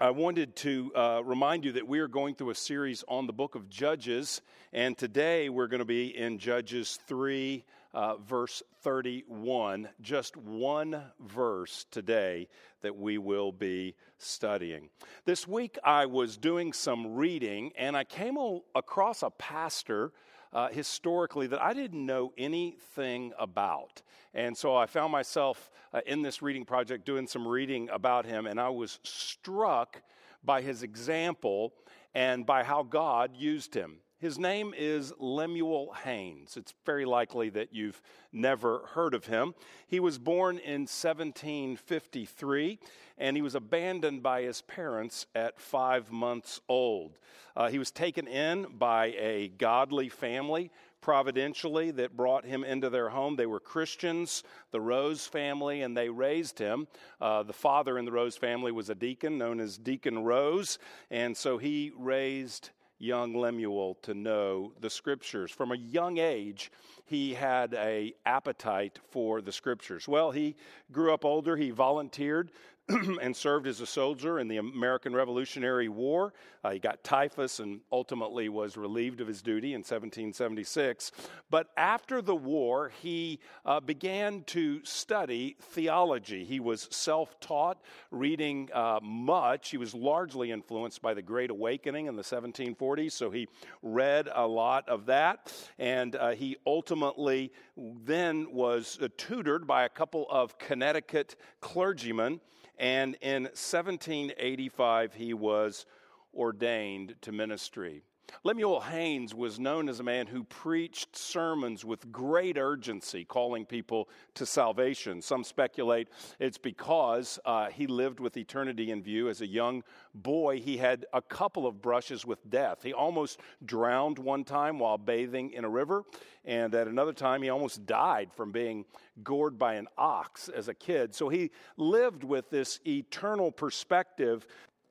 I wanted to uh, remind you that we are going through a series on the book of Judges, and today we're going to be in Judges 3, uh, verse 31. Just one verse today that we will be studying. This week I was doing some reading, and I came across a pastor uh, historically that I didn't know anything about. And so I found myself uh, in this reading project doing some reading about him, and I was struck by his example and by how God used him. His name is Lemuel Haynes. It's very likely that you've never heard of him. He was born in 1753 and he was abandoned by his parents at five months old. Uh, he was taken in by a godly family providentially that brought him into their home. They were Christians, the Rose family, and they raised him. Uh, the father in the Rose family was a deacon known as Deacon Rose, and so he raised young Lemuel to know the scriptures. From a young age, he had a appetite for the scriptures. Well, he grew up older, he volunteered and served as a soldier in the American Revolutionary War. Uh, he got typhus and ultimately was relieved of his duty in 1776. But after the war, he uh, began to study theology. He was self taught, reading uh, much. He was largely influenced by the Great Awakening in the 1740s, so he read a lot of that. And uh, he ultimately then was uh, tutored by a couple of Connecticut clergymen and in 1785, he was ordained to ministry. Lemuel Haynes was known as a man who preached sermons with great urgency, calling people to salvation. Some speculate it's because uh, he lived with eternity in view. As a young boy, he had a couple of brushes with death. He almost drowned one time while bathing in a river, and at another time, he almost died from being gored by an ox as a kid. So he lived with this eternal perspective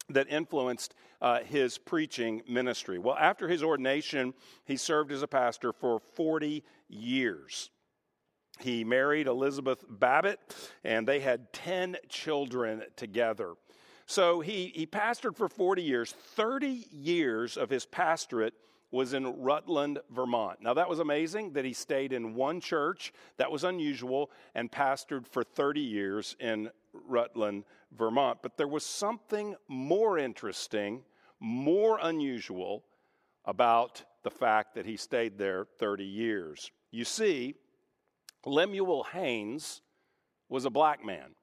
that influenced uh, his preaching ministry. Well, after his ordination, he served as a pastor for 40 years. He married Elizabeth Babbitt, and they had 10 children together. So he, he pastored for 40 years. 30 years of his pastorate was in Rutland, Vermont. Now, that was amazing that he stayed in one church. That was unusual and pastored for 30 years in Rutland, Vermont. But there was something more interesting, more unusual about the fact that he stayed there 30 years. You see, Lemuel Haynes was a black man.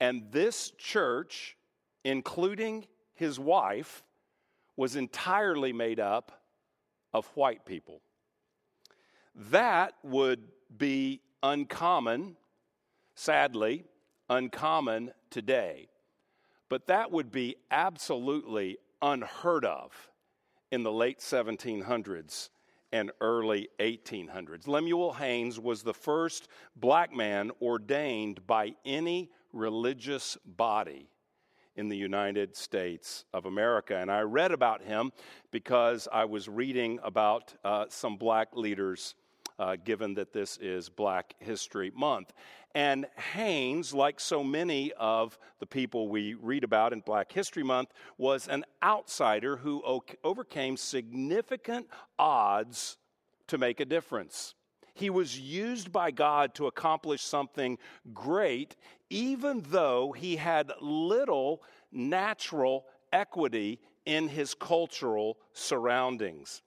And this church, including his wife, was entirely made up of white people. That would be uncommon, sadly, uncommon today. But that would be absolutely unheard of in the late 1700s and early 1800s. Lemuel Haynes was the first black man ordained by any religious body in the United States of America. And I read about him because I was reading about uh, some black leaders, uh, given that this is Black History Month. And Haynes, like so many of the people we read about in Black History Month, was an outsider who overcame significant odds to make a difference. He was used by God to accomplish something great, even though he had little natural equity in his cultural surroundings.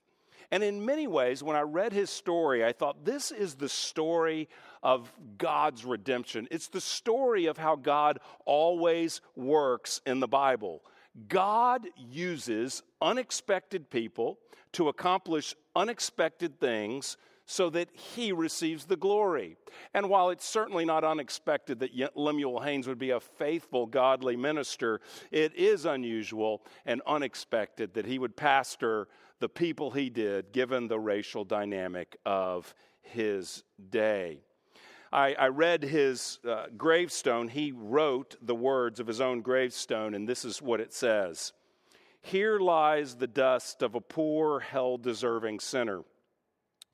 And in many ways, when I read his story, I thought this is the story of God's redemption. It's the story of how God always works in the Bible. God uses unexpected people to accomplish unexpected things so that he receives the glory. And while it's certainly not unexpected that Lemuel Haynes would be a faithful, godly minister, it is unusual and unexpected that he would pastor the people he did, given the racial dynamic of his day. I, I read his uh, gravestone. He wrote the words of his own gravestone, and this is what it says Here lies the dust of a poor, hell deserving sinner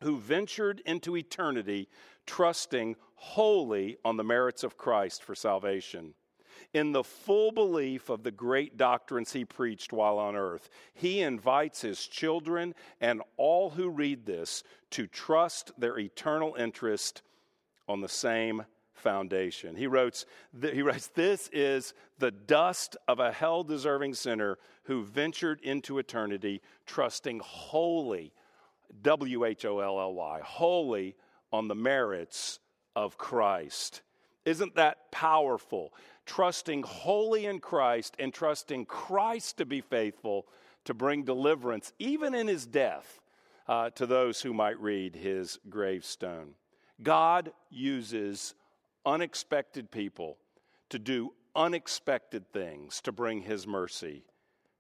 who ventured into eternity trusting wholly on the merits of Christ for salvation. In the full belief of the great doctrines he preached while on earth. He invites his children and all who read this to trust their eternal interest on the same foundation. He writes, he writes This is the dust of a hell deserving sinner who ventured into eternity, trusting wholly, W H O L L Y, wholly on the merits of Christ. Isn't that powerful? Trusting wholly in Christ and trusting Christ to be faithful to bring deliverance, even in his death, uh, to those who might read his gravestone. God uses unexpected people to do unexpected things to bring his mercy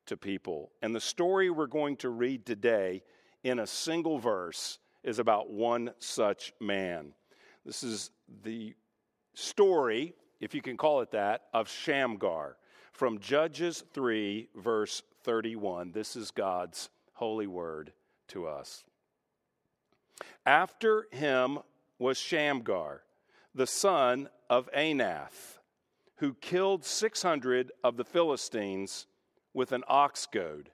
to people. And the story we're going to read today in a single verse is about one such man. This is the story, if you can call it that, of Shamgar from Judges 3, verse 31. This is God's holy word to us. After him was Shamgar, the son of Anath, who killed 600 of the Philistines with an ox goad,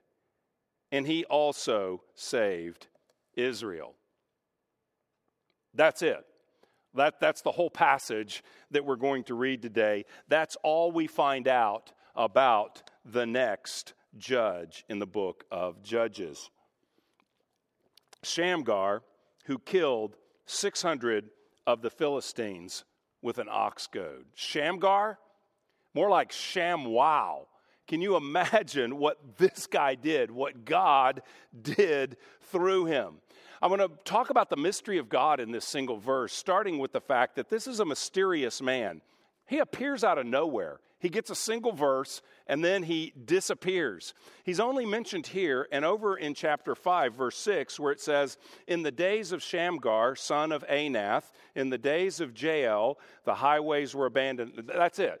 and he also saved Israel. That's it. That, that's the whole passage that we're going to read today. That's all we find out about the next judge in the book of Judges. Shamgar, who killed 600 of the Philistines with an ox goad. Shamgar? More like ShamWow. Can you imagine what this guy did, what God did through him? I'm going to talk about the mystery of God in this single verse, starting with the fact that this is a mysterious man. He appears out of nowhere. He gets a single verse and then he disappears. He's only mentioned here and over in chapter 5, verse 6, where it says, In the days of Shamgar, son of Anath, in the days of Jael, the highways were abandoned. That's it.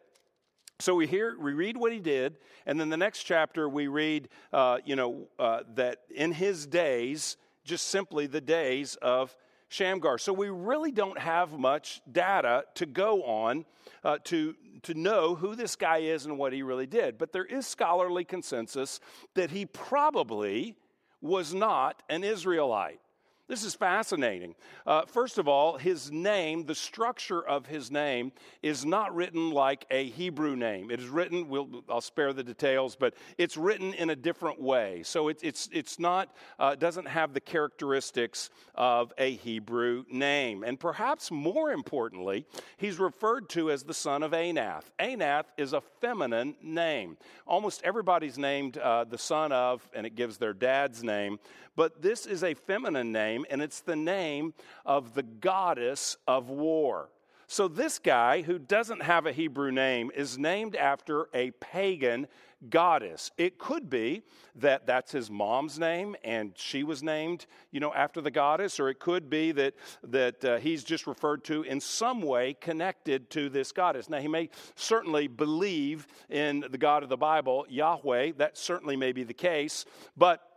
So we hear, we read what he did, and then the next chapter we read, uh, you know, uh, that in his days, just simply the days of Shamgar. So we really don't have much data to go on uh, to, to know who this guy is and what he really did. But there is scholarly consensus that he probably was not an Israelite. This is fascinating. Uh, first of all, his name, the structure of his name, is not written like a Hebrew name. It is written, we'll, I'll spare the details, but it's written in a different way. So it, it's, it's not, uh, doesn't have the characteristics of a Hebrew name. And perhaps more importantly, he's referred to as the son of Anath. Anath is a feminine name. Almost everybody's named uh, the son of, and it gives their dad's name, but this is a feminine name, and it's the name of the goddess of war. So, this guy who doesn't have a Hebrew name is named after a pagan goddess. It could be that that's his mom's name and she was named, you know, after the goddess, or it could be that, that uh, he's just referred to in some way connected to this goddess. Now, he may certainly believe in the God of the Bible, Yahweh. That certainly may be the case, but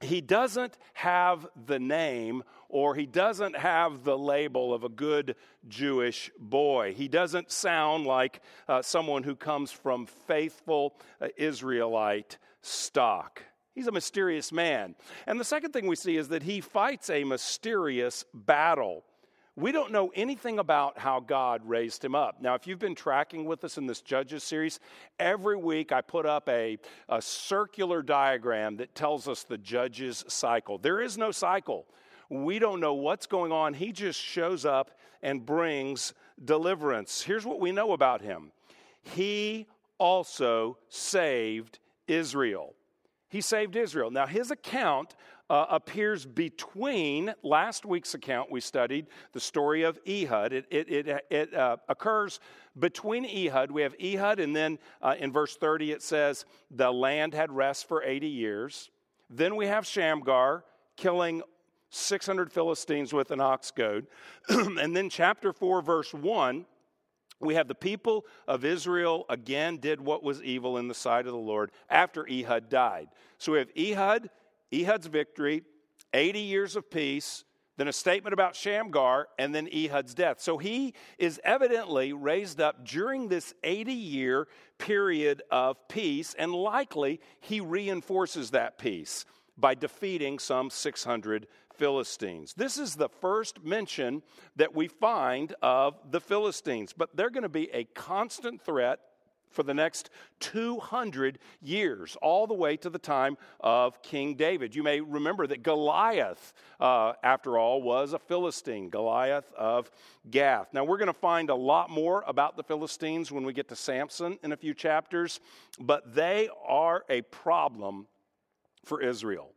he doesn't have the name or he doesn't have the label of a good Jewish boy. He doesn't sound like uh, someone who comes from faithful uh, Israelite stock. He's a mysterious man. And the second thing we see is that he fights a mysterious battle. We don't know anything about how God raised him up. Now, if you've been tracking with us in this Judges series, every week I put up a, a circular diagram that tells us the Judges cycle. There is no cycle. We don't know what's going on. He just shows up and brings deliverance. Here's what we know about him He also saved Israel. He saved Israel. Now, his account uh, appears between last week's account we studied, the story of Ehud. It, it, it, it uh, occurs between Ehud. We have Ehud, and then uh, in verse 30 it says, the land had rest for 80 years. Then we have Shamgar killing 600 Philistines with an ox goad. and then chapter 4, verse 1 we have the people of Israel again did what was evil in the sight of the Lord after Ehud died. So we have Ehud, Ehud's victory, 80 years of peace, then a statement about Shamgar, and then Ehud's death. So he is evidently raised up during this 80 year period of peace, and likely he reinforces that peace by defeating some 600 Philistines. This is the first mention that we find of the Philistines, but they're going to be a constant threat for the next 200 years, all the way to the time of King David. You may remember that Goliath, uh, after all, was a Philistine, Goliath of Gath. Now, we're going to find a lot more about the Philistines when we get to Samson in a few chapters, but they are a problem for Israel.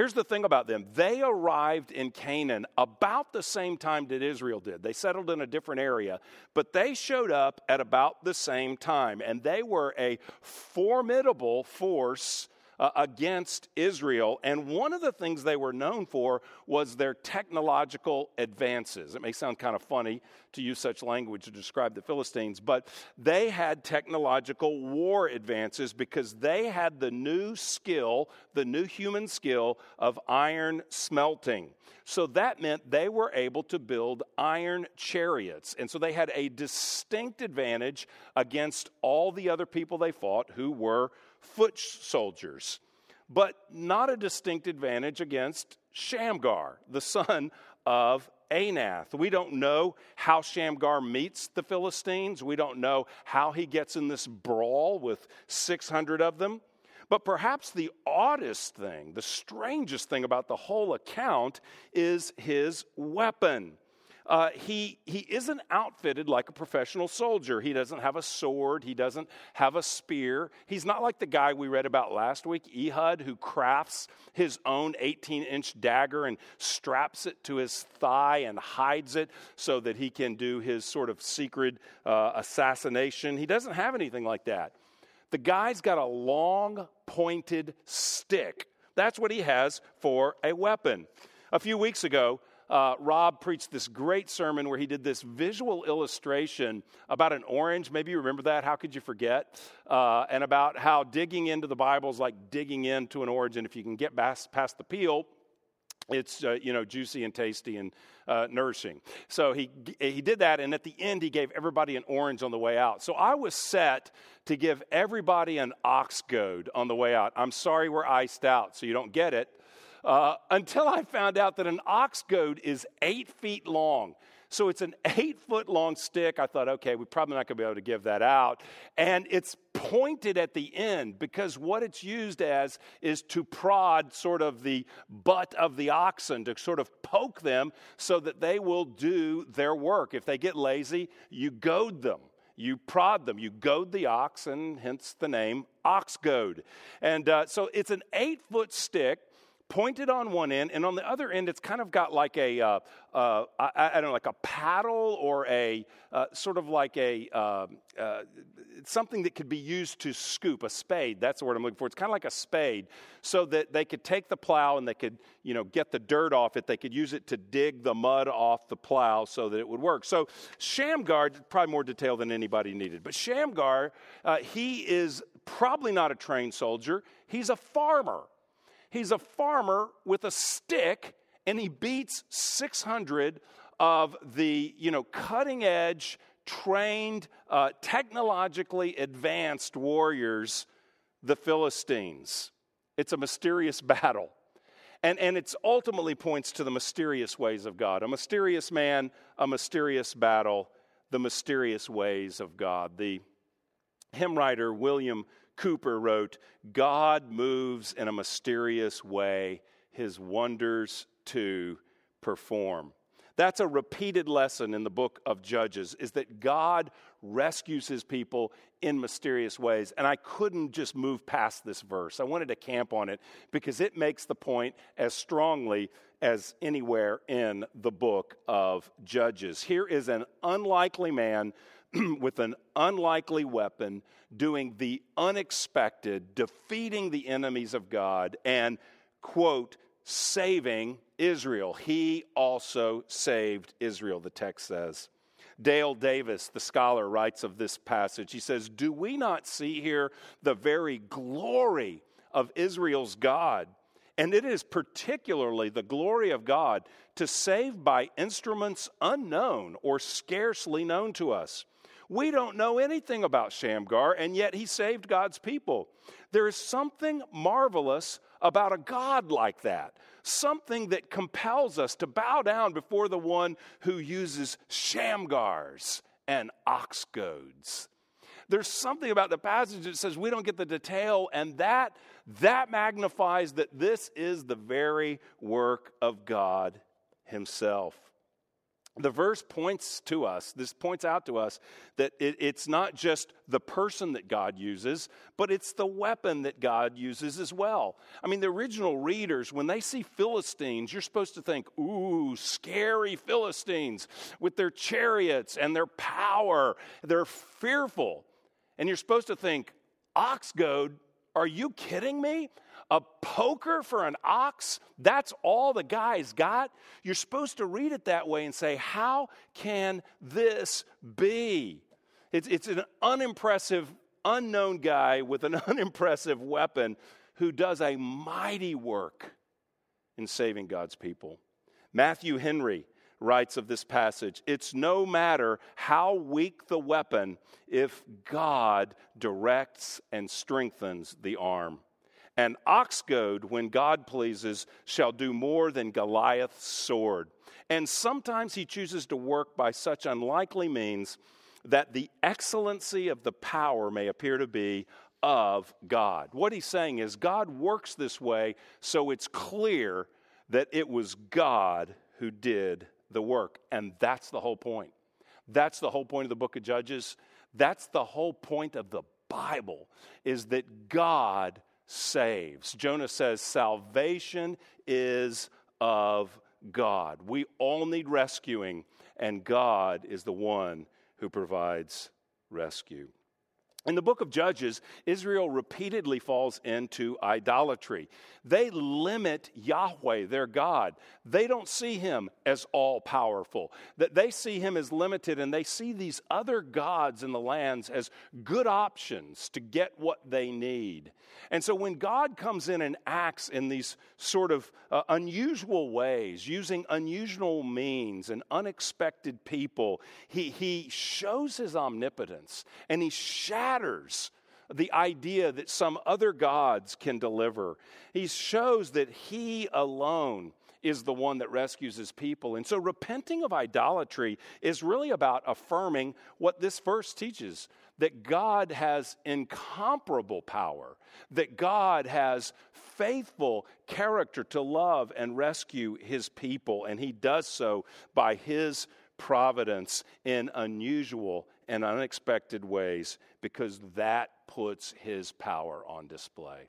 Here's the thing about them they arrived in Canaan about the same time that Israel did. They settled in a different area, but they showed up at about the same time, and they were a formidable force uh, against Israel. And one of the things they were known for was their technological advances. It may sound kind of funny to use such language to describe the Philistines, but they had technological war advances because they had the new skill, the new human skill of iron smelting. So that meant they were able to build iron chariots. And so they had a distinct advantage against all the other people they fought who were foot soldiers, but not a distinct advantage against Shamgar, the son of Anath. We don't know how Shamgar meets the Philistines. We don't know how he gets in this brawl with 600 of them. But perhaps the oddest thing, the strangest thing about the whole account is his weapon. Uh, he, he isn't outfitted like a professional soldier. He doesn't have a sword, he doesn't have a spear. He's not like the guy we read about last week, Ehud, who crafts his own 18 inch dagger and straps it to his thigh and hides it so that he can do his sort of secret uh, assassination. He doesn't have anything like that. The guy's got a long, pointed stick. That's what he has for a weapon. A few weeks ago, uh, Rob preached this great sermon where he did this visual illustration about an orange. Maybe you remember that. How could you forget? Uh, and about how digging into the Bible is like digging into an orange, and if you can get past, past the peel, it's uh, you know juicy and tasty and uh, nourishing so he he did that and at the end he gave everybody an orange on the way out so i was set to give everybody an ox goad on the way out i'm sorry we're iced out so you don't get it uh, until I found out that an ox goad is eight feet long. So it's an eight foot long stick. I thought, okay, we're probably not going to be able to give that out. And it's pointed at the end because what it's used as is to prod sort of the butt of the oxen, to sort of poke them so that they will do their work. If they get lazy, you goad them you prod them, you goad the ox, and hence the name ox goad. And uh, so it's an eight foot stick pointed on one end, and on the other end, it's kind of got like a uh, uh, I, I, don't know, like a paddle or a uh, sort of like a um, uh, something that could be used to scoop a spade. That's the word I'm looking for. It's kind of like a spade, so that they could take the plow and they could, you know, get the dirt off it. They could use it to dig the mud off the plow so that it would work. So Shamgar, probably more detail than anybody needed, but Shamgar, uh, he is probably not a trained soldier. He's a farmer. He's a farmer with a stick, and he beats 600 of the, you know, cutting edge, trained, uh, technologically advanced warriors, the Philistines. It's a mysterious battle. And, and it ultimately points to the mysterious ways of God. A mysterious man, a mysterious battle, the mysterious ways of God. The hymn writer William Cowper wrote, God moves in a mysterious way, his wonders to perform. That's a repeated lesson in the book of Judges is that God rescues his people in mysterious ways. And I couldn't just move past this verse. I wanted to camp on it because it makes the point as strongly as anywhere in the book of Judges. Here is an unlikely man with an unlikely weapon, doing the unexpected, defeating the enemies of God, and, quote, saving Israel. He also saved Israel, the text says. Dale Davis, the scholar, writes of this passage. He says, Do we not see here the very glory of Israel's God? And it is particularly the glory of God to save by instruments unknown or scarcely known to us. We don't know anything about Shamgar, and yet he saved God's people. There is something marvelous about a God like that, something that compels us to bow down before the one who uses Shamgars and ox goads. There's something about the passage that says we don't get the detail, and that, that magnifies that this is the very work of God Himself the verse points to us, this points out to us that it, it's not just the person that God uses, but it's the weapon that God uses as well. I mean, the original readers, when they see Philistines, you're supposed to think, ooh, scary Philistines with their chariots and their power. They're fearful. And you're supposed to think, ox goad, are you kidding me? A poker for an ox, that's all the guy's got. You're supposed to read it that way and say, How can this be? It's, it's an unimpressive, unknown guy with an unimpressive weapon who does a mighty work in saving God's people. Matthew Henry writes of this passage it's no matter how weak the weapon if God directs and strengthens the arm. An ox goad, when God pleases, shall do more than Goliath's sword. And sometimes he chooses to work by such unlikely means that the excellency of the power may appear to be of God. What he's saying is God works this way so it's clear that it was God who did the work. And that's the whole point. That's the whole point of the book of Judges. That's the whole point of the Bible is that God saves. Jonah says, Salvation is of God. We all need rescuing, and God is the one who provides rescue. In the book of Judges, Israel repeatedly falls into idolatry. They limit Yahweh, their God. They don't see him as all powerful. That they see him as limited and they see these other gods in the lands as good options to get what they need. And so when God comes in and acts in these sort of uh, unusual ways, using unusual means and unexpected people, he, he shows his omnipotence and he shatters the idea that some other gods can deliver. He shows that he alone is the one that rescues his people. And so repenting of idolatry is really about affirming what this verse teaches that God has incomparable power, that God has faithful character to love and rescue his people, and he does so by his providence in unusual and unexpected ways because that puts his power on display.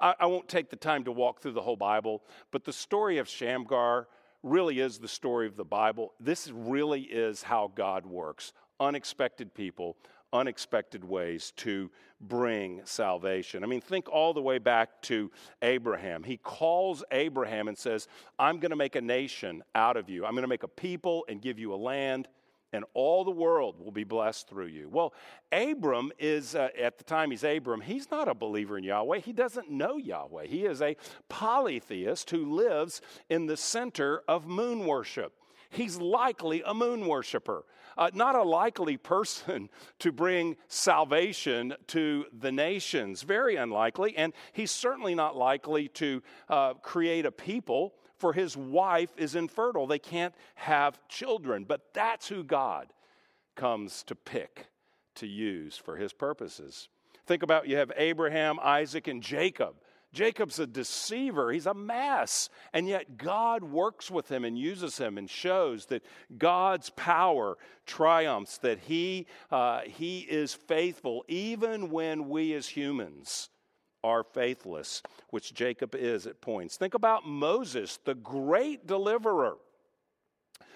I, I, won't take the time to walk through the whole Bible, but the story of Shamgar really is the story of the Bible. This really is how God works unexpected people, unexpected ways to bring salvation. I mean, think all the way back to Abraham. He calls Abraham and says, I'm going to make a nation out of you, I'm going to make a people and give you a land. And all the world will be blessed through you. Well, Abram is, uh, at the time he's Abram, he's not a believer in Yahweh. He doesn't know Yahweh. He is a polytheist who lives in the center of moon worship. He's likely a moon worshiper uh, not a likely person to bring salvation to the nations. Very unlikely. And he's certainly not likely to uh, create a people, for his wife is infertile. They can't have children. But that's who God comes to pick to use for his purposes. Think about you have Abraham, Isaac, and Jacob. Jacob's a deceiver, he's a mess. And yet God works with him and uses him and shows that God's power triumphs, that he, uh, he is faithful even when we as humans are faithless, which Jacob is at points. Think about Moses, the great deliverer.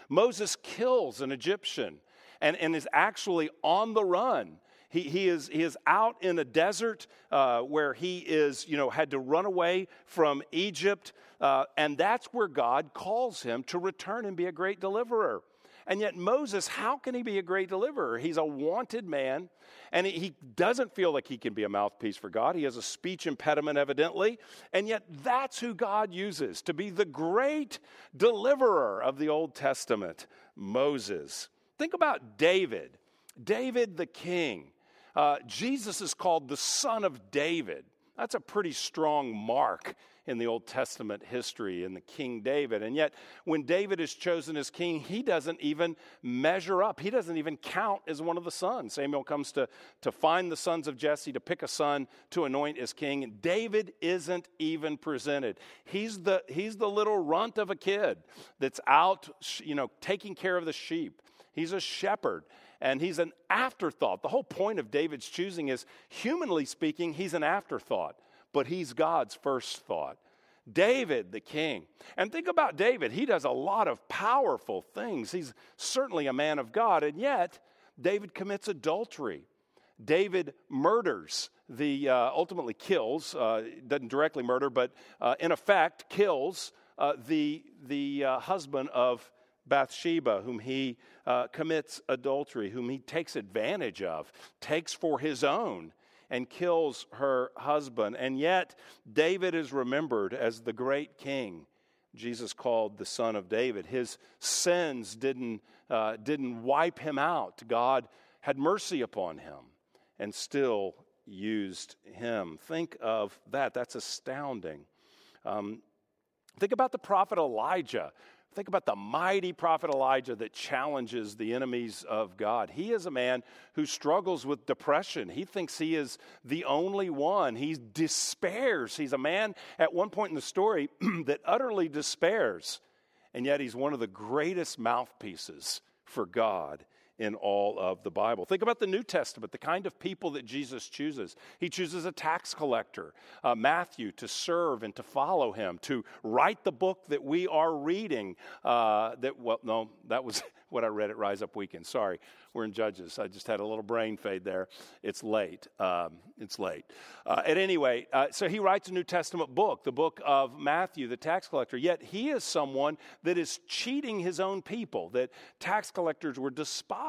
Moses kills an Egyptian and, and is actually on the run he, he, is, he is out in a desert uh, where he is, you know, had to run away from Egypt. Uh, and that's where God calls him to return and be a great deliverer. And yet, Moses, how can he be a great deliverer? He's a wanted man, and he doesn't feel like he can be a mouthpiece for God. He has a speech impediment, evidently, and yet that's who God uses to be the great deliverer of the Old Testament Moses. Think about David, David the king. Uh, Jesus is called the son of David. That's a pretty strong mark in the Old Testament history in the King David. And yet, when David is chosen as king, he doesn't even measure up. He doesn't even count as one of the sons. Samuel comes to, to find the sons of Jesse to pick a son to anoint as king. And David isn't even presented. He's the, he's the little runt of a kid that's out, you know, taking care of the sheep. He's a shepherd and he's an afterthought. The whole point of David's choosing is, humanly speaking, he's an afterthought but he's God's first thought. David, the king. And think about David. He does a lot of powerful things. He's certainly a man of God, and yet David commits adultery. David murders the uh, ultimately kills uh, doesn't directly murder but uh, in effect kills uh, the the uh, husband of Bathsheba whom he uh, commits adultery whom he takes advantage of takes for his own and kills her husband. And yet, David is remembered as the great king. Jesus called the son of David. His sins didn't, uh, didn't wipe him out. God had mercy upon him and still used him. Think of that. That's astounding. Um, think about the prophet Elijah. Think about the mighty prophet Elijah that challenges the enemies of God. He is a man who struggles with depression. He thinks he is the only one. He despairs. He's a man at one point in the story that utterly despairs, and yet he's one of the greatest mouthpieces for God in all of the Bible. Think about the New Testament, the kind of people that Jesus chooses. He chooses a tax collector, uh, Matthew, to serve and to follow him, to write the book that we are reading. Uh, that well, no, that was what I read at Rise Up Weekend. Sorry, we're in Judges. I just had a little brain fade there. It's late. Um, it's late. Uh, at any rate, uh, so he writes a New Testament book, the book of Matthew, the tax collector. Yet he is someone that is cheating his own people, that tax collectors were despised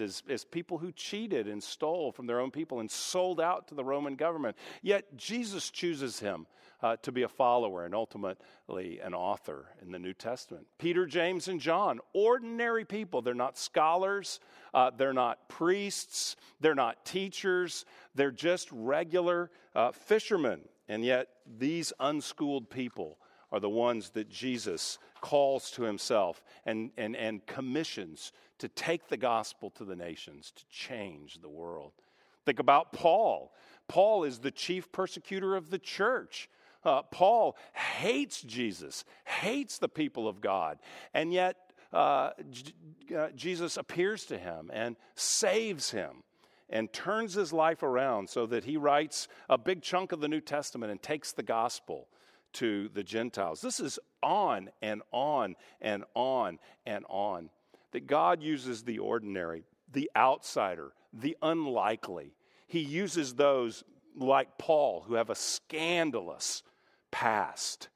as, as people who cheated and stole from their own people and sold out to the Roman government. Yet Jesus chooses him uh, to be a follower and ultimately an author in the New Testament. Peter, James, and John, ordinary people. They're not scholars, uh, they're not priests, they're not teachers, they're just regular uh, fishermen. And yet, these unschooled people are the ones that Jesus calls to himself and, and, and commissions to take the gospel to the nations, to change the world. Think about Paul. Paul is the chief persecutor of the church. Uh, Paul hates Jesus, hates the people of God, and yet uh, J- uh, Jesus appears to him and saves him and turns his life around so that he writes a big chunk of the New Testament and takes the gospel to the Gentiles. This is on and on and on and on. That God uses the ordinary, the outsider, the unlikely. He uses those like Paul who have a scandalous past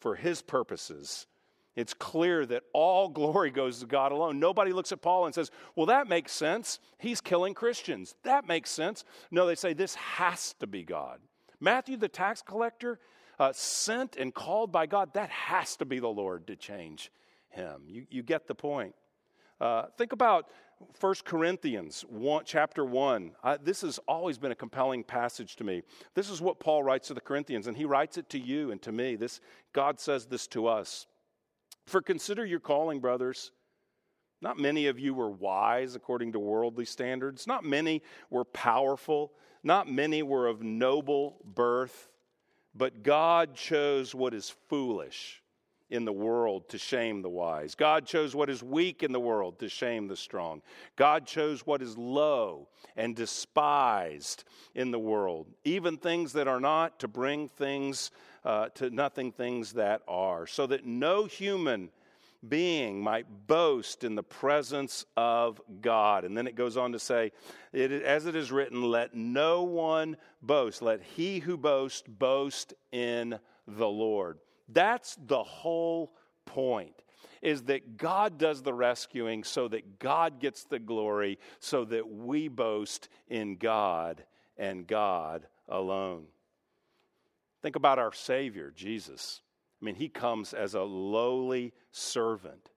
for his purposes. It's clear that all glory goes to God alone. Nobody looks at Paul and says, Well, that makes sense. He's killing Christians. That makes sense. No, they say, This has to be God. Matthew, the tax collector, uh, sent and called by God, that has to be the Lord to change him. You, you get the point. Uh, think about 1 Corinthians 1, chapter 1. I, this has always been a compelling passage to me. This is what Paul writes to the Corinthians, and he writes it to you and to me. This, God says this to us. For consider your calling, brothers. Not many of you were wise according to worldly standards. Not many were powerful. Not many were of noble birth. But God chose what is foolish in the world to shame the wise. God chose what is weak in the world to shame the strong. God chose what is low and despised in the world, even things that are not, to bring things uh, to nothing things that are, so that no human being might boast in the presence of God. And then it goes on to say, it, as it is written, let no one boast. Let he who boasts boast in the Lord. That's the whole point. is that God does the rescuing so that God gets the glory, so that we boast in God and God alone. Think about our Savior, Jesus. I mean, he comes as a lowly servant.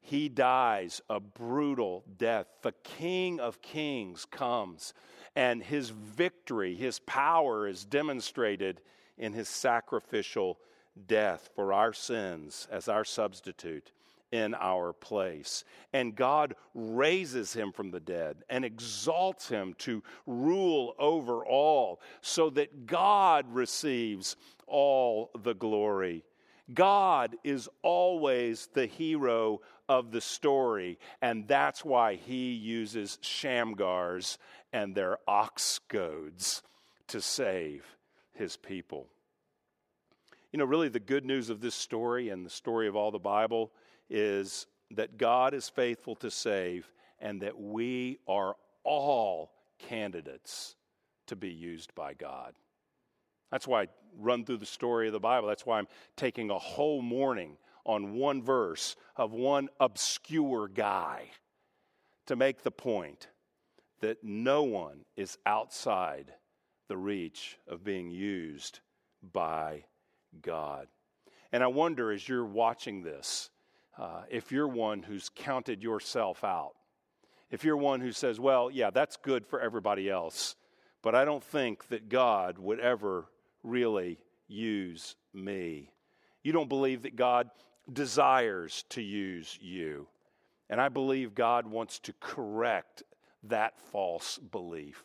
He dies a brutal death. The King of Kings comes, and his victory, his power is demonstrated in his sacrificial death for our sins as our substitute in our place. And God raises him from the dead and exalts him to rule over all so that God receives all the glory. God is always the hero of the story, and that's why he uses Shamgars and their ox goads to save his people. You know, really, the good news of this story and the story of all the Bible is that God is faithful to save and that we are all candidates to be used by God. That's why I run through the story of the Bible. That's why I'm taking a whole morning on one verse of one obscure guy to make the point that no one is outside the reach of being used by God. And I wonder as you're watching this, uh, if you're one who's counted yourself out, if you're one who says, well, yeah, that's good for everybody else, but I don't think that God would ever really use me. You don't believe that God desires to use you. And I believe God wants to correct that false belief.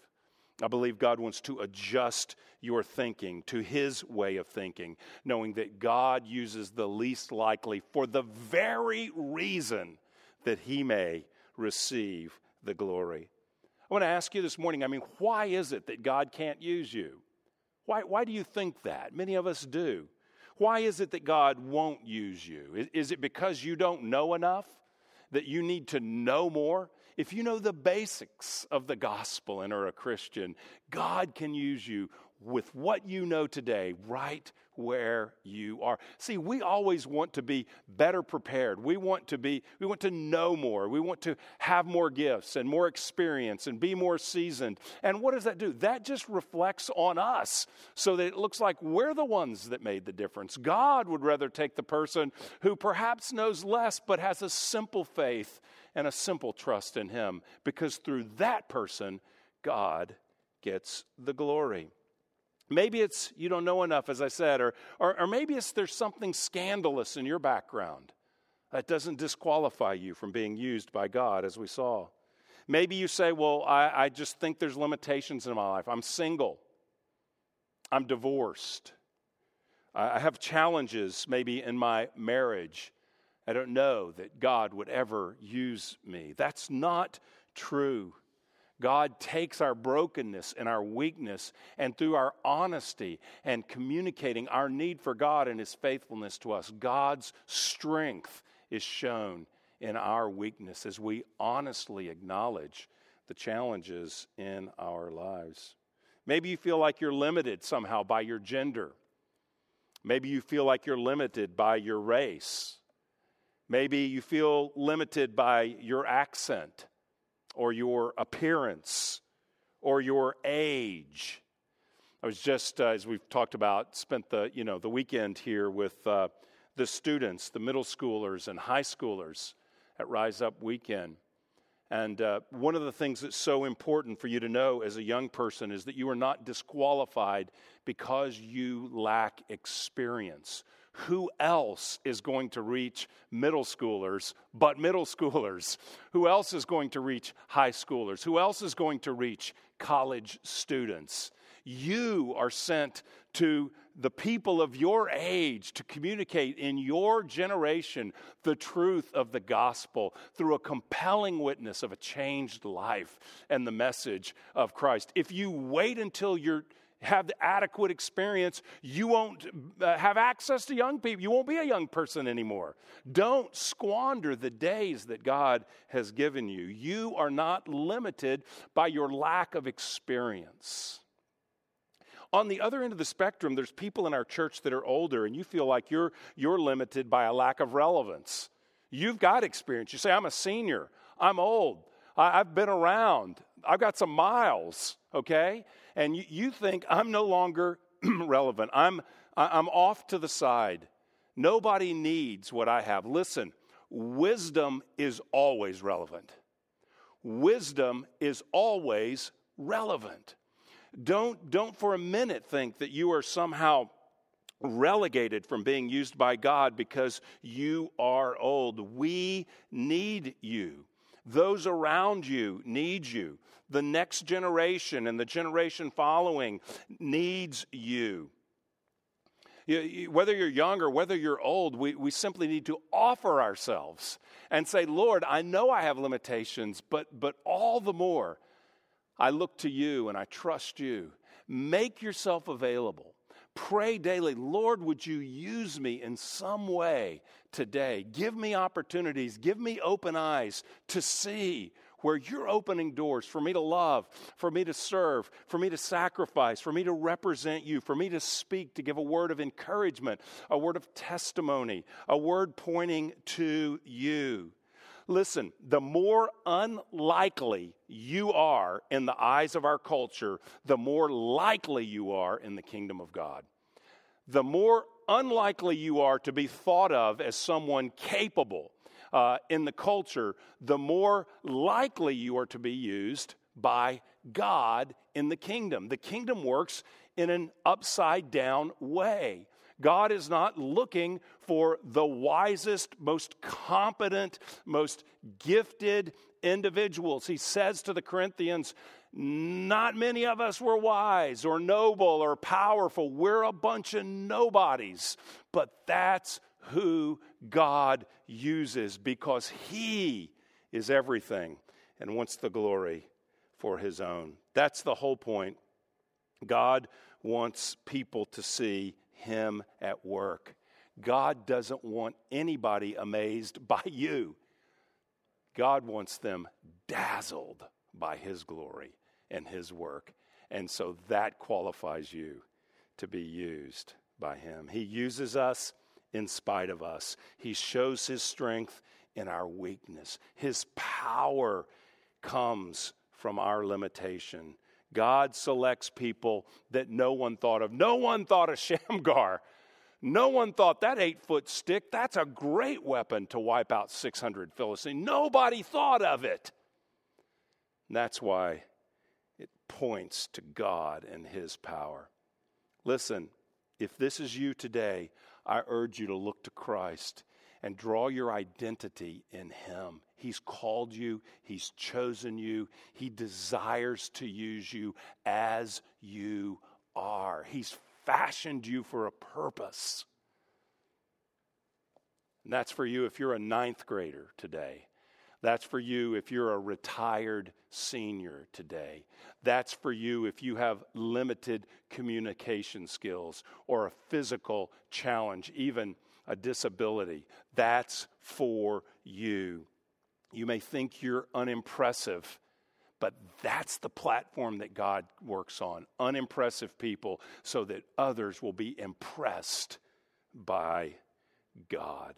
I believe God wants to adjust your thinking to His way of thinking, knowing that God uses the least likely for the very reason that He may receive the glory. I want to ask you this morning I mean, why is it that God can't use you? Why, why do you think that? Many of us do. Why is it that God won't use you? Is, is it because you don't know enough? That you need to know more? If you know the basics of the gospel and are a Christian, God can use you with what you know today right where you are. See, we always want to be better prepared. We want to be we want to know more. We want to have more gifts and more experience and be more seasoned. And what does that do? That just reflects on us so that it looks like we're the ones that made the difference. God would rather take the person who perhaps knows less but has a simple faith and a simple trust in Him because through that person, God gets the glory. Maybe it's you don't know enough, as I said, or, or, or maybe it's there's something scandalous in your background that doesn't disqualify you from being used by God, as we saw. Maybe you say, Well, I, I just think there's limitations in my life. I'm single, I'm divorced, I have challenges maybe in my marriage. I don't know that God would ever use me. That's not true. God takes our brokenness and our weakness, and through our honesty and communicating our need for God and His faithfulness to us, God's strength is shown in our weakness as we honestly acknowledge the challenges in our lives. Maybe you feel like you're limited somehow by your gender. Maybe you feel like you're limited by your race. Maybe you feel limited by your accent or your appearance or your age. I was just, uh, as we've talked about, spent the, you know, the weekend here with uh, the students, the middle schoolers and high schoolers at Rise Up Weekend. And uh, one of the things that's so important for you to know as a young person is that you are not disqualified because you lack experience who else is going to reach middle schoolers but middle schoolers? Who else is going to reach high schoolers? Who else is going to reach college students? You are sent to the people of your age to communicate in your generation the truth of the gospel through a compelling witness of a changed life and the message of Christ. If you wait until you're have the adequate experience, you won't uh, have access to young people. You won't be a young person anymore. Don't squander the days that God has given you. You are not limited by your lack of experience. On the other end of the spectrum, there's people in our church that are older, and you feel like you're, you're limited by a lack of relevance. You've got experience. You say, I'm a senior, I'm old, I, have been around, I've got some miles, okay? And you, you think I'm no longer relevant. I'm, I'm off to the side. Nobody needs what I have. Listen, wisdom is always relevant. Wisdom is always relevant. Don't, don't for a minute think that you are somehow relegated from being used by God because you are old. We need you. Those around you need you. The next generation and the generation following needs you. Whether you're young or whether you're old, we, we simply need to offer ourselves and say, Lord, I know I have limitations, but, but all the more, I look to you and I trust you. Make yourself available. Pray daily, Lord, would you use me in some way today? Give me opportunities, give me open eyes to see where you're opening doors for me to love, for me to serve, for me to sacrifice, for me to represent you, for me to speak, to give a word of encouragement, a word of testimony, a word pointing to you. Listen, the more unlikely you are in the eyes of our culture, the more likely you are in the kingdom of God. The more unlikely you are to be thought of as someone capable uh, in the culture, the more likely you are to be used by God in the kingdom. The kingdom works in an upside down way. God is not looking for the wisest, most competent, most gifted individuals. He says to the Corinthians, Not many of us were wise or noble or powerful. We're a bunch of nobodies. But that's who God uses because He is everything and wants the glory for His own. That's the whole point. God wants people to see him at work. God doesn't want anybody amazed by you. God wants them dazzled by His glory and His work. And so that qualifies you to be used by Him. He uses us in spite of us, He shows His strength in our weakness. His power comes from our limitation. God selects people that no one thought of. No one thought of Shamgar. No one thought that eight foot stick, that's a great weapon to wipe out 600 Philistines. Nobody thought of it. That's why it points to God and His power. Listen, if this is you today, I urge you to look to Christ and draw your identity in Him. He's called you, He's chosen you, He desires to use you as you are. He's fashioned you for a purpose. And that's for you if you're a ninth grader today. That's for you if you're a retired senior today. That's for you if you have limited communication skills or a physical challenge, even a disability. That's for you. You may think you're unimpressive, but that's the platform that God works on unimpressive people so that others will be impressed by God.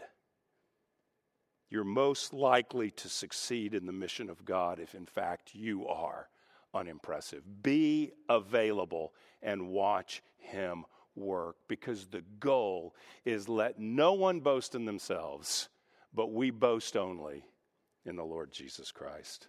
You're most likely to succeed in the mission of God if, in fact, you are unimpressive. Be available and watch Him work because the goal is let no one boast in themselves, but we boast only in the Lord Jesus Christ.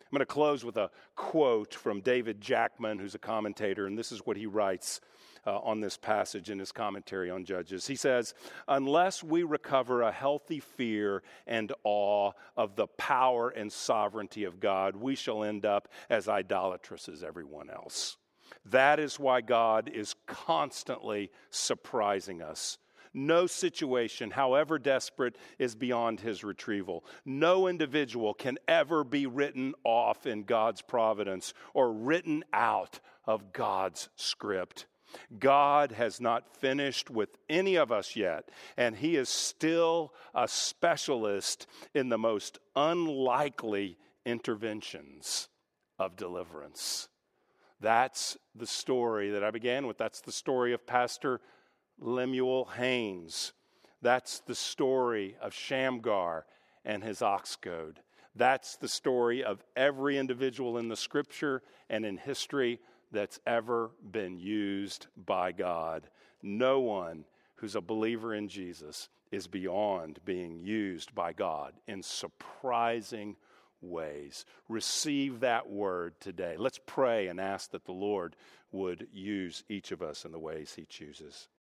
I'm going to close with a quote from David Jackman, who's a commentator, and this is what he writes uh, on this passage in his commentary on Judges. He says, Unless we recover a healthy fear and awe of the power and sovereignty of God, we shall end up as idolatrous as everyone else. That is why God is constantly surprising us no situation, however desperate, is beyond his retrieval. No individual can ever be written off in God's providence or written out of God's script. God has not finished with any of us yet, and He is still a specialist in the most unlikely interventions of deliverance. That's the story that I began with. That's the story of Pastor Lemuel Haynes. That's the story of Shamgar and his ox goad. That's the story of every individual in the scripture and in history that's ever been used by God. No one who's a believer in Jesus is beyond being used by God in surprising ways. Receive that word today. Let's pray and ask that the Lord would use each of us in the ways he chooses.